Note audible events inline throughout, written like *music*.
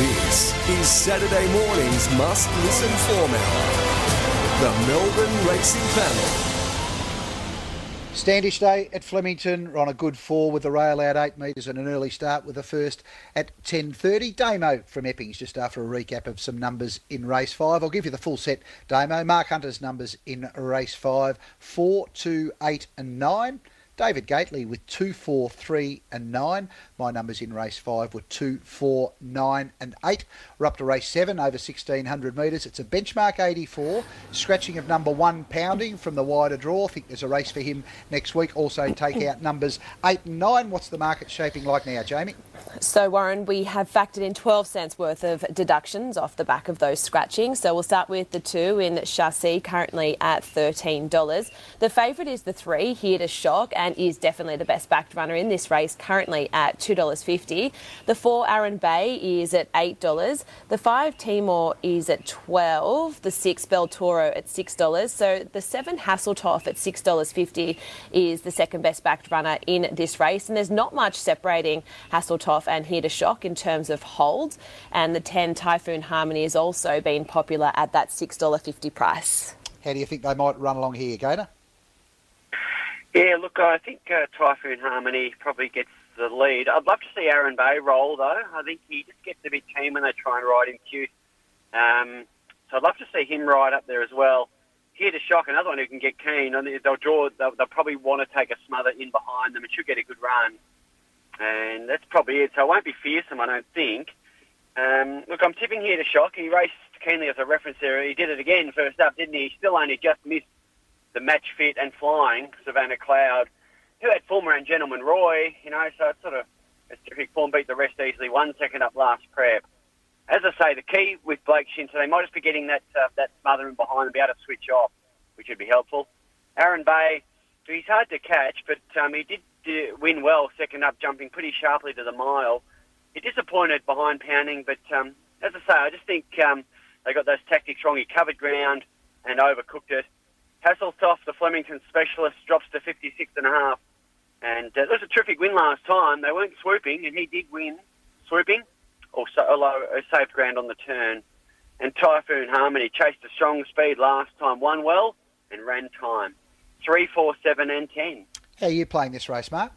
This is Saturday morning's must listen format. The Melbourne Racing Panel. Standish Day at Flemington. We're on a good four with the rail out eight metres and an early start with the first at 10.30. Damo from Eppings just after a recap of some numbers in race five. I'll give you the full set, Damo. Mark Hunter's numbers in race five, four, two, eight and nine. David Gately with two, four, three, and nine. My numbers in race five were two, four, nine, and eight. We're up to race seven over 1600 metres. It's a benchmark 84, scratching of number one pounding from the wider draw. I think there's a race for him next week. Also take out numbers eight and nine. What's the market shaping like now, Jamie? So, Warren, we have factored in 12 cents worth of deductions off the back of those scratchings. So, we'll start with the two in chassis, currently at $13. The favourite is the three, here to shock, and is definitely the best backed runner in this race, currently at $2.50. The four, Aaron Bay, is at $8. The five, Timor, is at 12 The six, Bell Toro at $6. So, the seven, Hasseltoff, at $6.50, is the second best backed runner in this race. And there's not much separating Hasseltoff and Here to Shock in terms of holds. And the 10 Typhoon Harmony has also been popular at that $6.50 price. How do you think they might run along here, Gator? Yeah, look, I think uh, Typhoon Harmony probably gets the lead. I'd love to see Aaron Bay roll, though. I think he just gets a bit keen when they try and ride him cute. Um, so I'd love to see him ride up there as well. Here to shock another one who can get keen. They'll draw. They'll, they'll probably want to take a smother in behind them. It should get a good run, and that's probably it. So it won't be fearsome, I don't think. Um, look, I'm tipping here to shock. He raced keenly as a reference there. He did it again first up, didn't he? He still only just missed the match fit and flying Savannah Cloud, who had former and gentleman Roy, you know, so it's sort of a terrific form, beat the rest easily, one second up last prep. As I say, the key with Blake Shin, they might just be getting that uh, that smother in behind and be able to switch off, which would be helpful. Aaron Bay, he's hard to catch, but um, he did uh, win well second up, jumping pretty sharply to the mile. He disappointed behind pounding, but um, as I say, I just think um, they got those tactics wrong. He covered ground and overcooked it. Hasseltoff, the Flemington specialist, drops to 56 and a half. And uh, it was a terrific win last time. They weren't swooping, and he did win swooping, or so, although uh, saved ground on the turn. And Typhoon Harmony chased a strong speed last time, won well, and ran time. Three, four, seven, and ten. How are you playing this race, Mark?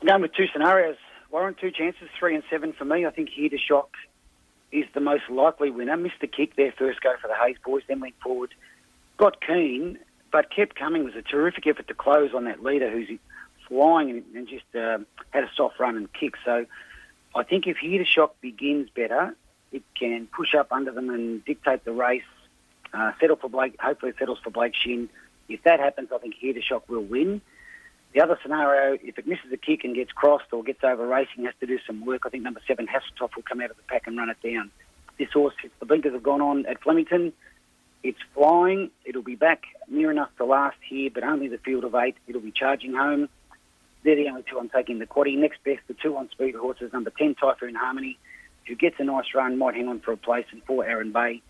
I'm going with two scenarios. Warren, two chances, three and seven for me. I think here to shock is the most likely winner. Missed the kick there first go for the Hayes boys, then went forward got keen, but kept coming. It was a terrific effort to close on that leader who's flying and, and just uh, had a soft run and kick. So I think if to Shock begins better, it can push up under them and dictate the race. Uh, settle for Blake. Hopefully, settles for Blake Shin. If that happens, I think to Shock will win. The other scenario, if it misses a kick and gets crossed or gets over racing, has to do some work. I think number seven Hasseltoff will come out of the pack and run it down. This horse, the blinkers have gone on at Flemington. It's flying. It'll be back near enough to last here, but only the field of eight. It'll be charging home. They're the only two I'm taking the quaddy. Next best, the two on speed horses, number 10, Typhoon Harmony, who gets a nice run, might hang on for a place, and four, Aaron Bay.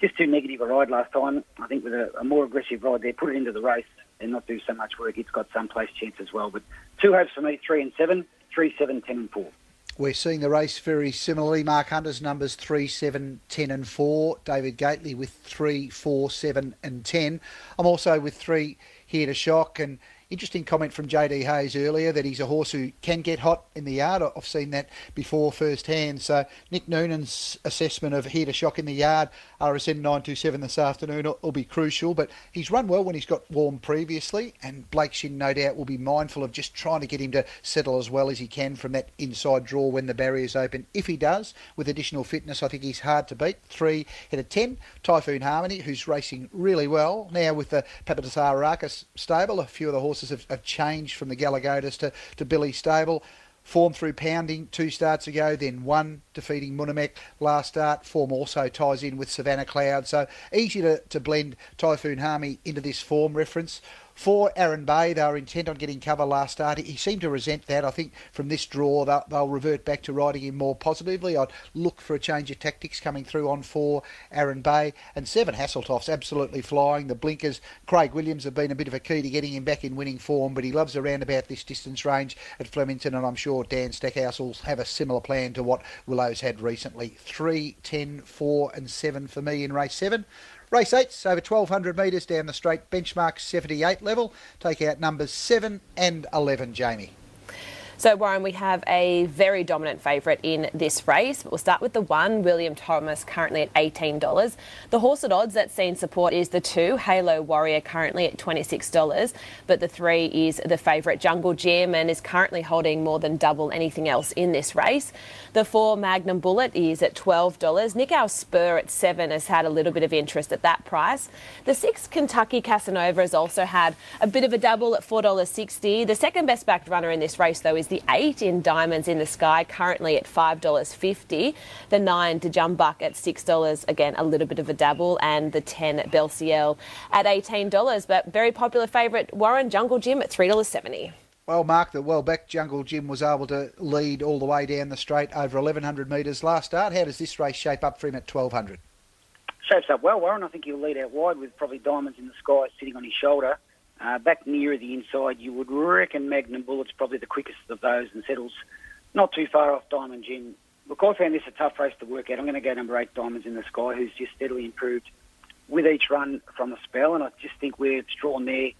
Just too negative a ride last time. I think with a, a more aggressive ride there, put it into the race and not do so much work. It's got some place chance as well. But two hopes for me, three and seven, three, seven, ten and four. We're seeing the race very similarly. Mark Hunter's numbers 3, 7, 10 and 4. David Gately with 3, 4, 7 and 10. I'm also with 3 here to shock and Interesting comment from JD Hayes earlier that he's a horse who can get hot in the yard. I've seen that before firsthand. So Nick Noonan's assessment of here to shock in the yard, RSN 927 this afternoon, will be crucial. But he's run well when he's got warm previously, and Blake Shin, no doubt, will be mindful of just trying to get him to settle as well as he can from that inside draw when the barrier's open. If he does, with additional fitness, I think he's hard to beat. Three head 10, Typhoon Harmony, who's racing really well. Now with the Papatasaraka stable, a few of the horses horses have, have changed from the Gallagher's to, to Billy Stable. Form through pounding two starts ago, then one defeating Munamek last start. Form also ties in with Savannah Cloud. So easy to, to blend Typhoon Harmony into this form reference. For Aaron Bay, they were intent on getting cover last start. He seemed to resent that. I think from this draw, they'll, they'll revert back to riding him more positively. I'd look for a change of tactics coming through on four Aaron Bay. And seven Hasseltoff's absolutely flying. The blinkers, Craig Williams have been a bit of a key to getting him back in winning form, but he loves around about this distance range at Flemington, and I'm sure Dan Stackhouse will have a similar plan to what Willow's had recently. 3, 10, 4, and 7 for me in race 7. Race 8, over 1200 metres down the straight, benchmark 78 level. Take out numbers 7 and 11, Jamie. So, Warren, we have a very dominant favourite in this race. But we'll start with the one, William Thomas, currently at $18. The horse at odds that's seen support is the two, Halo Warrior, currently at $26. But the three is the favourite, Jungle Jim, and is currently holding more than double anything else in this race. The four, Magnum Bullet, is at $12. Nick Our Spur at 7 has had a little bit of interest at that price. The six, Kentucky Casanova, has also had a bit of a double at $4.60. The second best backed runner in this race, though, is the eight in Diamonds in the Sky, currently at $5.50. The nine to Jumbuck at $6, again, a little bit of a dabble. And the 10 Belciel at $18. But very popular favourite, Warren Jungle Jim at $3.70. Well, Mark, the well back Jungle Jim was able to lead all the way down the straight over 1100 metres last start. How does this race shape up for him at 1200? Shapes up well, Warren. I think he'll lead out wide with probably Diamonds in the Sky sitting on his shoulder. Uh, back nearer the inside, you would reckon Magnum Bullet's probably the quickest of those and settles not too far off Diamond Jim. Look, I found this a tough race to work out. I'm going to go number eight, Diamonds in the Sky, who's just steadily improved with each run from the spell, and I just think where it's drawn there,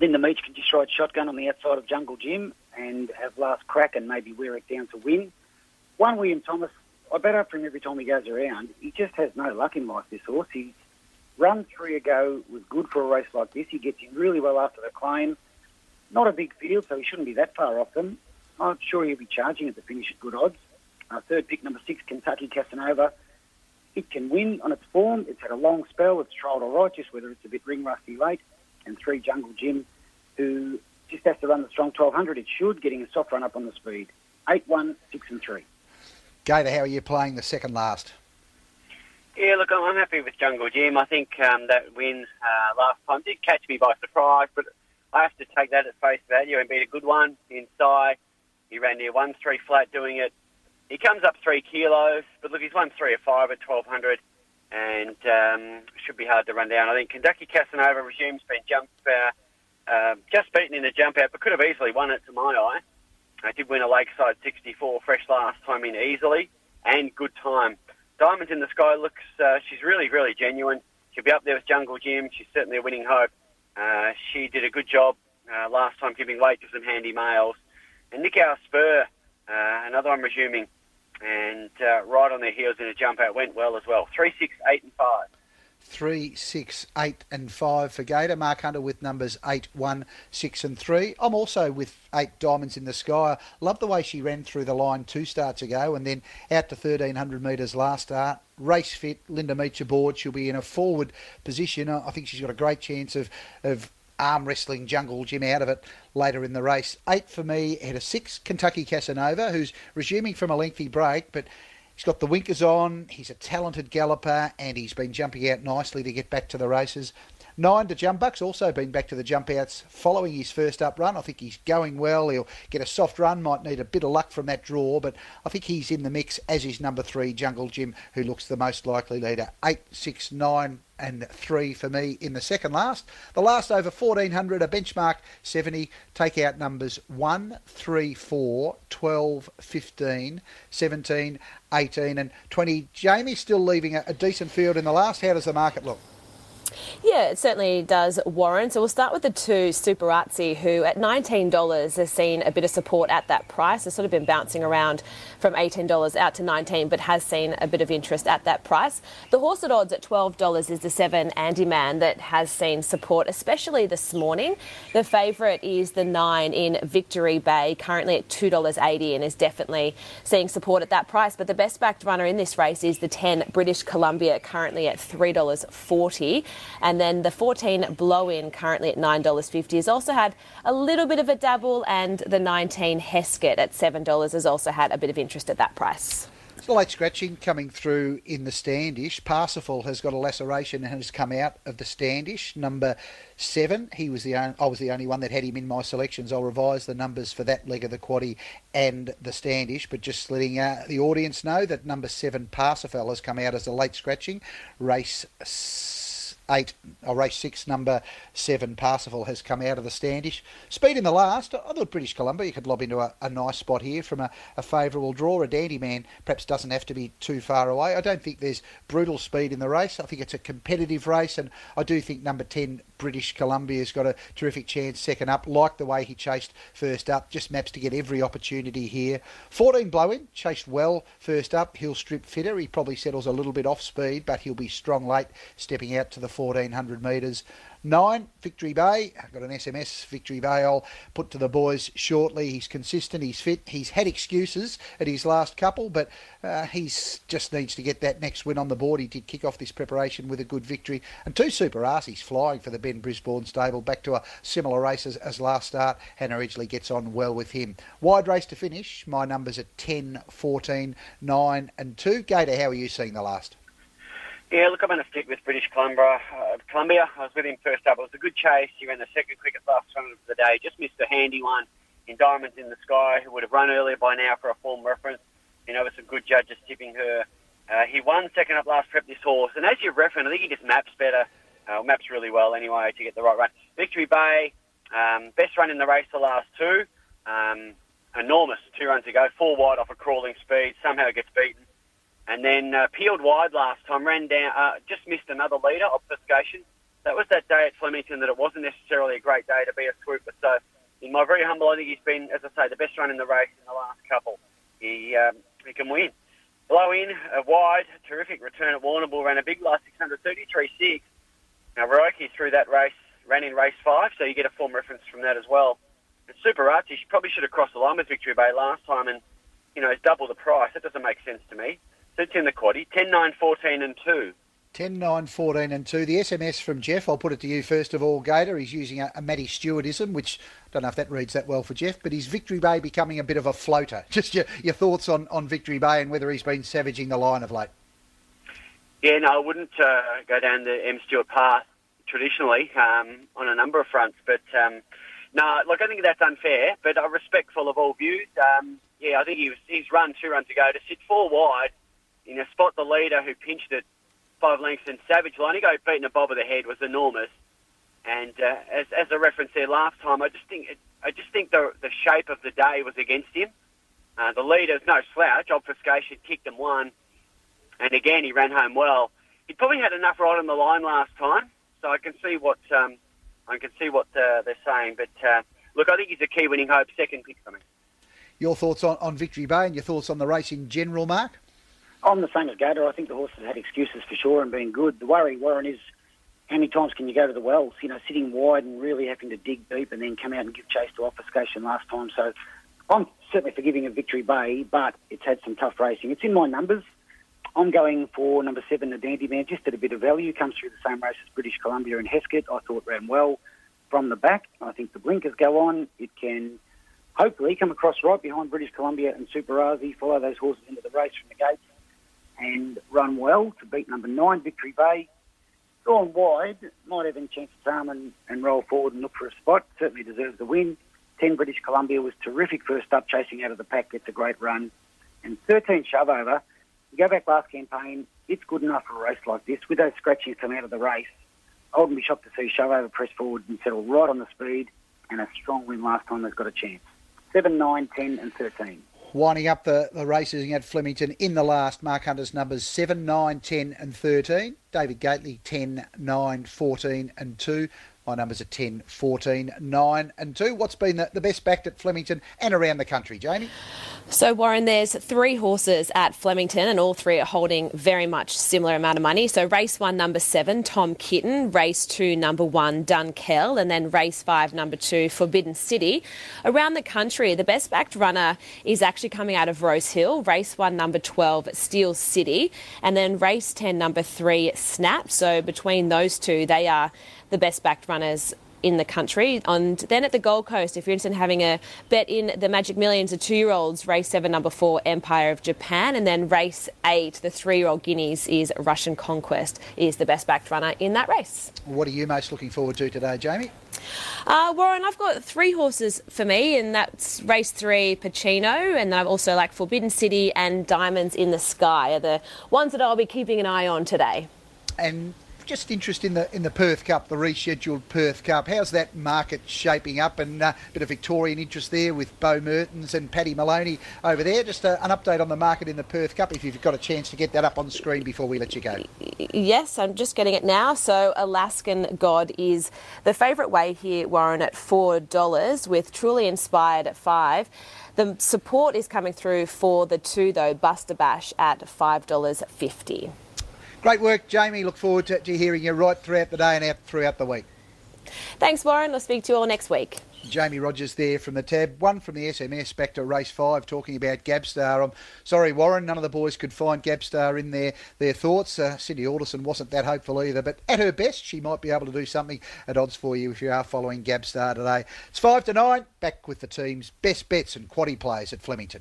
Linda Meech can just ride shotgun on the outside of Jungle Jim and have last crack and maybe wear it down to win. One, William Thomas, I bet after him every time he goes around. He just has no luck in life, this horse. He's Run three ago was good for a race like this. He gets in really well after the claim. Not a big field, so he shouldn't be that far off them. I'm sure he'll be charging at the finish at good odds. Uh, third pick, number six, Kentucky Casanova. It can win on its form. It's had a long spell. It's trialled all right, just whether it's a bit ring rusty late. And three, Jungle Jim, who just has to run the strong 1200. It should, getting a soft run up on the speed. 8, 1, 6 and 3. Gator, how are you playing the second last? Yeah, look, I'm happy with Jungle Jim. I think um, that win uh, last time did catch me by surprise, but I have to take that at face value and beat a good one inside. He ran near one three flat doing it. He comes up three kilos, but look, he's won three or five at 1200 and um, should be hard to run down. I think Kentucky Casanova resumes been jumped, uh, uh, just beaten in a jump out, but could have easily won it to my eye. I did win a Lakeside 64 fresh last time in easily and good time. Diamonds in the Sky looks, uh, she's really, really genuine. She'll be up there with Jungle Jim. She's certainly a winning hope. Uh, she did a good job uh, last time giving weight to some handy males. And Nick Our Spur, uh, another one resuming, and uh, right on their heels in a jump out went well as well. Three, six, eight, and five three, six, eight, and five for Gator. Mark Hunter with numbers eight, one, six, and three. I'm also with eight diamonds in the sky. Love the way she ran through the line two starts ago and then out to 1300 metres last start. Race fit, Linda Meech aboard. She'll be in a forward position. I think she's got a great chance of, of arm wrestling Jungle Jim out of it later in the race. Eight for me, ahead of six, Kentucky Casanova, who's resuming from a lengthy break, but He's got the winkers on, he's a talented galloper, and he's been jumping out nicely to get back to the races. Nine to Jumbuck's also been back to the jump outs following his first up run. I think he's going well. He'll get a soft run, might need a bit of luck from that draw, but I think he's in the mix, as is number three, Jungle Jim, who looks the most likely leader. Eight, six, nine, and three for me in the second last. The last over 1400, a benchmark 70. Take out numbers 1, 3, 4, 12, 15, 17, 18, and 20. Jamie still leaving a, a decent field in the last. How does the market look? Yeah, it certainly does, Warren. So we'll start with the two Superazzi, who at $19 has seen a bit of support at that price. Has sort of been bouncing around from $18 out to 19 but has seen a bit of interest at that price. The horse at odds at $12 is the seven Andy Man that has seen support, especially this morning. The favourite is the nine in Victory Bay, currently at $2.80 and is definitely seeing support at that price. But the best backed runner in this race is the 10 British Columbia, currently at $3.40. And then the 14 Blow In, currently at $9.50, has also had a little bit of a dabble, and the 19 Heskett at $7 has also had a bit of interest at that price. It's a late scratching coming through in the Standish. Parsifal has got a laceration and has come out of the Standish. Number seven, he was the only, I was the only one that had him in my selections. I'll revise the numbers for that leg of the quaddy and the Standish, but just letting uh, the audience know that number seven, Parsifal, has come out as a late scratching. Race eight, or race six, number seven, Parsifal, has come out of the Standish. Speed in the last, I thought British Columbia could lob into a, a nice spot here from a, a favourable draw. A dandy man perhaps doesn't have to be too far away. I don't think there's brutal speed in the race. I think it's a competitive race, and I do think number 10, British Columbia's got a terrific chance second up. Like the way he chased first up, just maps to get every opportunity here. 14 blow in, chased well first up. He'll strip fitter. He probably settles a little bit off speed, but he'll be strong late, stepping out to the 1400 metres. Nine, Victory Bay. I've got an SMS, Victory Bay. I'll put to the boys shortly. He's consistent, he's fit. He's had excuses at his last couple, but uh, he's just needs to get that next win on the board. He did kick off this preparation with a good victory. And two Super Arsies flying for the Ben Brisbane stable, back to a similar race as, as last start. Hannah Edgley gets on well with him. Wide race to finish. My numbers are 10, 14, 9, and 2. Gator, how are you seeing the last? Yeah, look, I'm going to stick with British Columbia. Uh, Columbia, I was with him first up. It was a good chase. He ran the second quickest last run of the day. Just missed a handy one in Diamonds in the Sky, who would have run earlier by now for a form reference. You know, with some good judges tipping her. Uh, he won second up last prep this horse. And as you've referenced, I think he just maps better, uh, maps really well anyway to get the right run. Victory Bay, um, best run in the race the last two. Um, enormous, two runs ago, four wide off a crawling speed, somehow gets beaten. And then uh, peeled wide last time, ran down, uh, just missed another leader, obfuscation. That was that day at Flemington that it wasn't necessarily a great day to be a swooper. So, in my very humble, I think he's been, as I say, the best run in the race in the last couple. He um, he can win. Blow in, a wide, terrific return at Warrnambool, ran a big last 633.6. Now, Roki through that race, ran in race five, so you get a form reference from that as well. And Super Archie, she probably should have crossed the line with Victory Bay last time and, you know, it's double the price. That doesn't make sense to me. So it's in the quaddy, 10, 9, 14 and 2. 10, 9, 14 and 2. The SMS from Jeff, I'll put it to you first of all, Gator. He's using a, a Matty Stewartism, which I don't know if that reads that well for Jeff, but is Victory Bay becoming a bit of a floater? *laughs* Just your, your thoughts on, on Victory Bay and whether he's been savaging the line of late. Yeah, no, I wouldn't uh, go down the M. Stewart path traditionally um, on a number of fronts, but um, no, look, I think that's unfair, but I'm respectful of all views. Um, yeah, I think he was, he's run two runs ago to sit four wide in a spot the leader who pinched it five lengths and Savage Line. go beating a bob of the head was enormous. And uh, as, as a reference there last time, I just think I just think the the shape of the day was against him. Uh, the leader's no slouch. Obfuscation kicked him one, and again he ran home well. He probably had enough right on the line last time, so I can see what um, I can see what uh, they're saying. But uh, look, I think he's a key winning hope. Second pick for me. Your thoughts on, on Victory Bay and your thoughts on the race in general, Mark? I'm the same as Gator. I think the horse has had excuses for sure and been good. The worry, Warren, is how many times can you go to the wells? You know, sitting wide and really having to dig deep and then come out and give chase to obfuscation last time. So I'm certainly forgiving of Victory Bay, but it's had some tough racing. It's in my numbers. I'm going for number seven, the Dandy Man, just at a bit of value. Comes through the same race as British Columbia and Heskett. I thought ran well from the back. I think the blinkers go on. It can hopefully come across right behind British Columbia and Superazzi, follow those horses into the race from the gates and run well to beat number nine, Victory Bay. Gone wide, might have a chance to arm and, and roll forward and look for a spot. Certainly deserves the win. 10 British Columbia was terrific first up, chasing out of the pack, gets a great run. And 13 shove over. You go back last campaign, it's good enough for a race like this. With those scratchings come out of the race, I wouldn't be shocked to see shove over press forward and settle right on the speed. And a strong win last time has got a chance. 7, 9, 10, and 13 winding up the, the races at Flemington in the last. Mark Hunter's numbers 7, 9, 10 and 13. David Gately 10, 9, 14 and 2. My numbers are 10, 14, 9 and 2. What's been the, the best backed at Flemington and around the country, Jamie? So, Warren, there's three horses at Flemington, and all three are holding very much similar amount of money. So, race one, number seven, Tom Kitten, race two, number one, Dunkel, and then race five, number two, Forbidden City. Around the country, the best backed runner is actually coming out of Rose Hill, race one, number 12, Steel City, and then race 10, number three, Snap. So, between those two, they are the best backed runners in the country. And then at the Gold Coast, if you're interested in having a bet in the Magic Millions, the two year olds, race seven, number four, Empire of Japan. And then race eight, the three year old Guineas, is Russian Conquest, is the best backed runner in that race. What are you most looking forward to today, Jamie? Uh, Warren, I've got three horses for me, and that's race three, Pacino, and I've also like Forbidden City and Diamonds in the Sky are the ones that I'll be keeping an eye on today. And just interest in the in the Perth Cup, the rescheduled Perth Cup. How's that market shaping up? And a uh, bit of Victorian interest there with Beau Mertens and Paddy Moloney over there. Just uh, an update on the market in the Perth Cup, if you've got a chance to get that up on screen before we let you go. Yes, I'm just getting it now. So Alaskan God is the favourite way here, Warren, at four dollars, with Truly Inspired at five. The support is coming through for the two though, Buster Bash at five dollars fifty. Great work, Jamie. Look forward to, to hearing you right throughout the day and out throughout the week. Thanks, Warren. I'll speak to you all next week. Jamie Rogers there from the tab. One from the SMS back to race five, talking about Gabstar. I'm sorry, Warren, none of the boys could find Gabstar in their, their thoughts. Uh, Cindy Alderson wasn't that hopeful either, but at her best, she might be able to do something at odds for you if you are following Gabstar today. It's five to nine. Back with the team's best bets and quaddy plays at Flemington.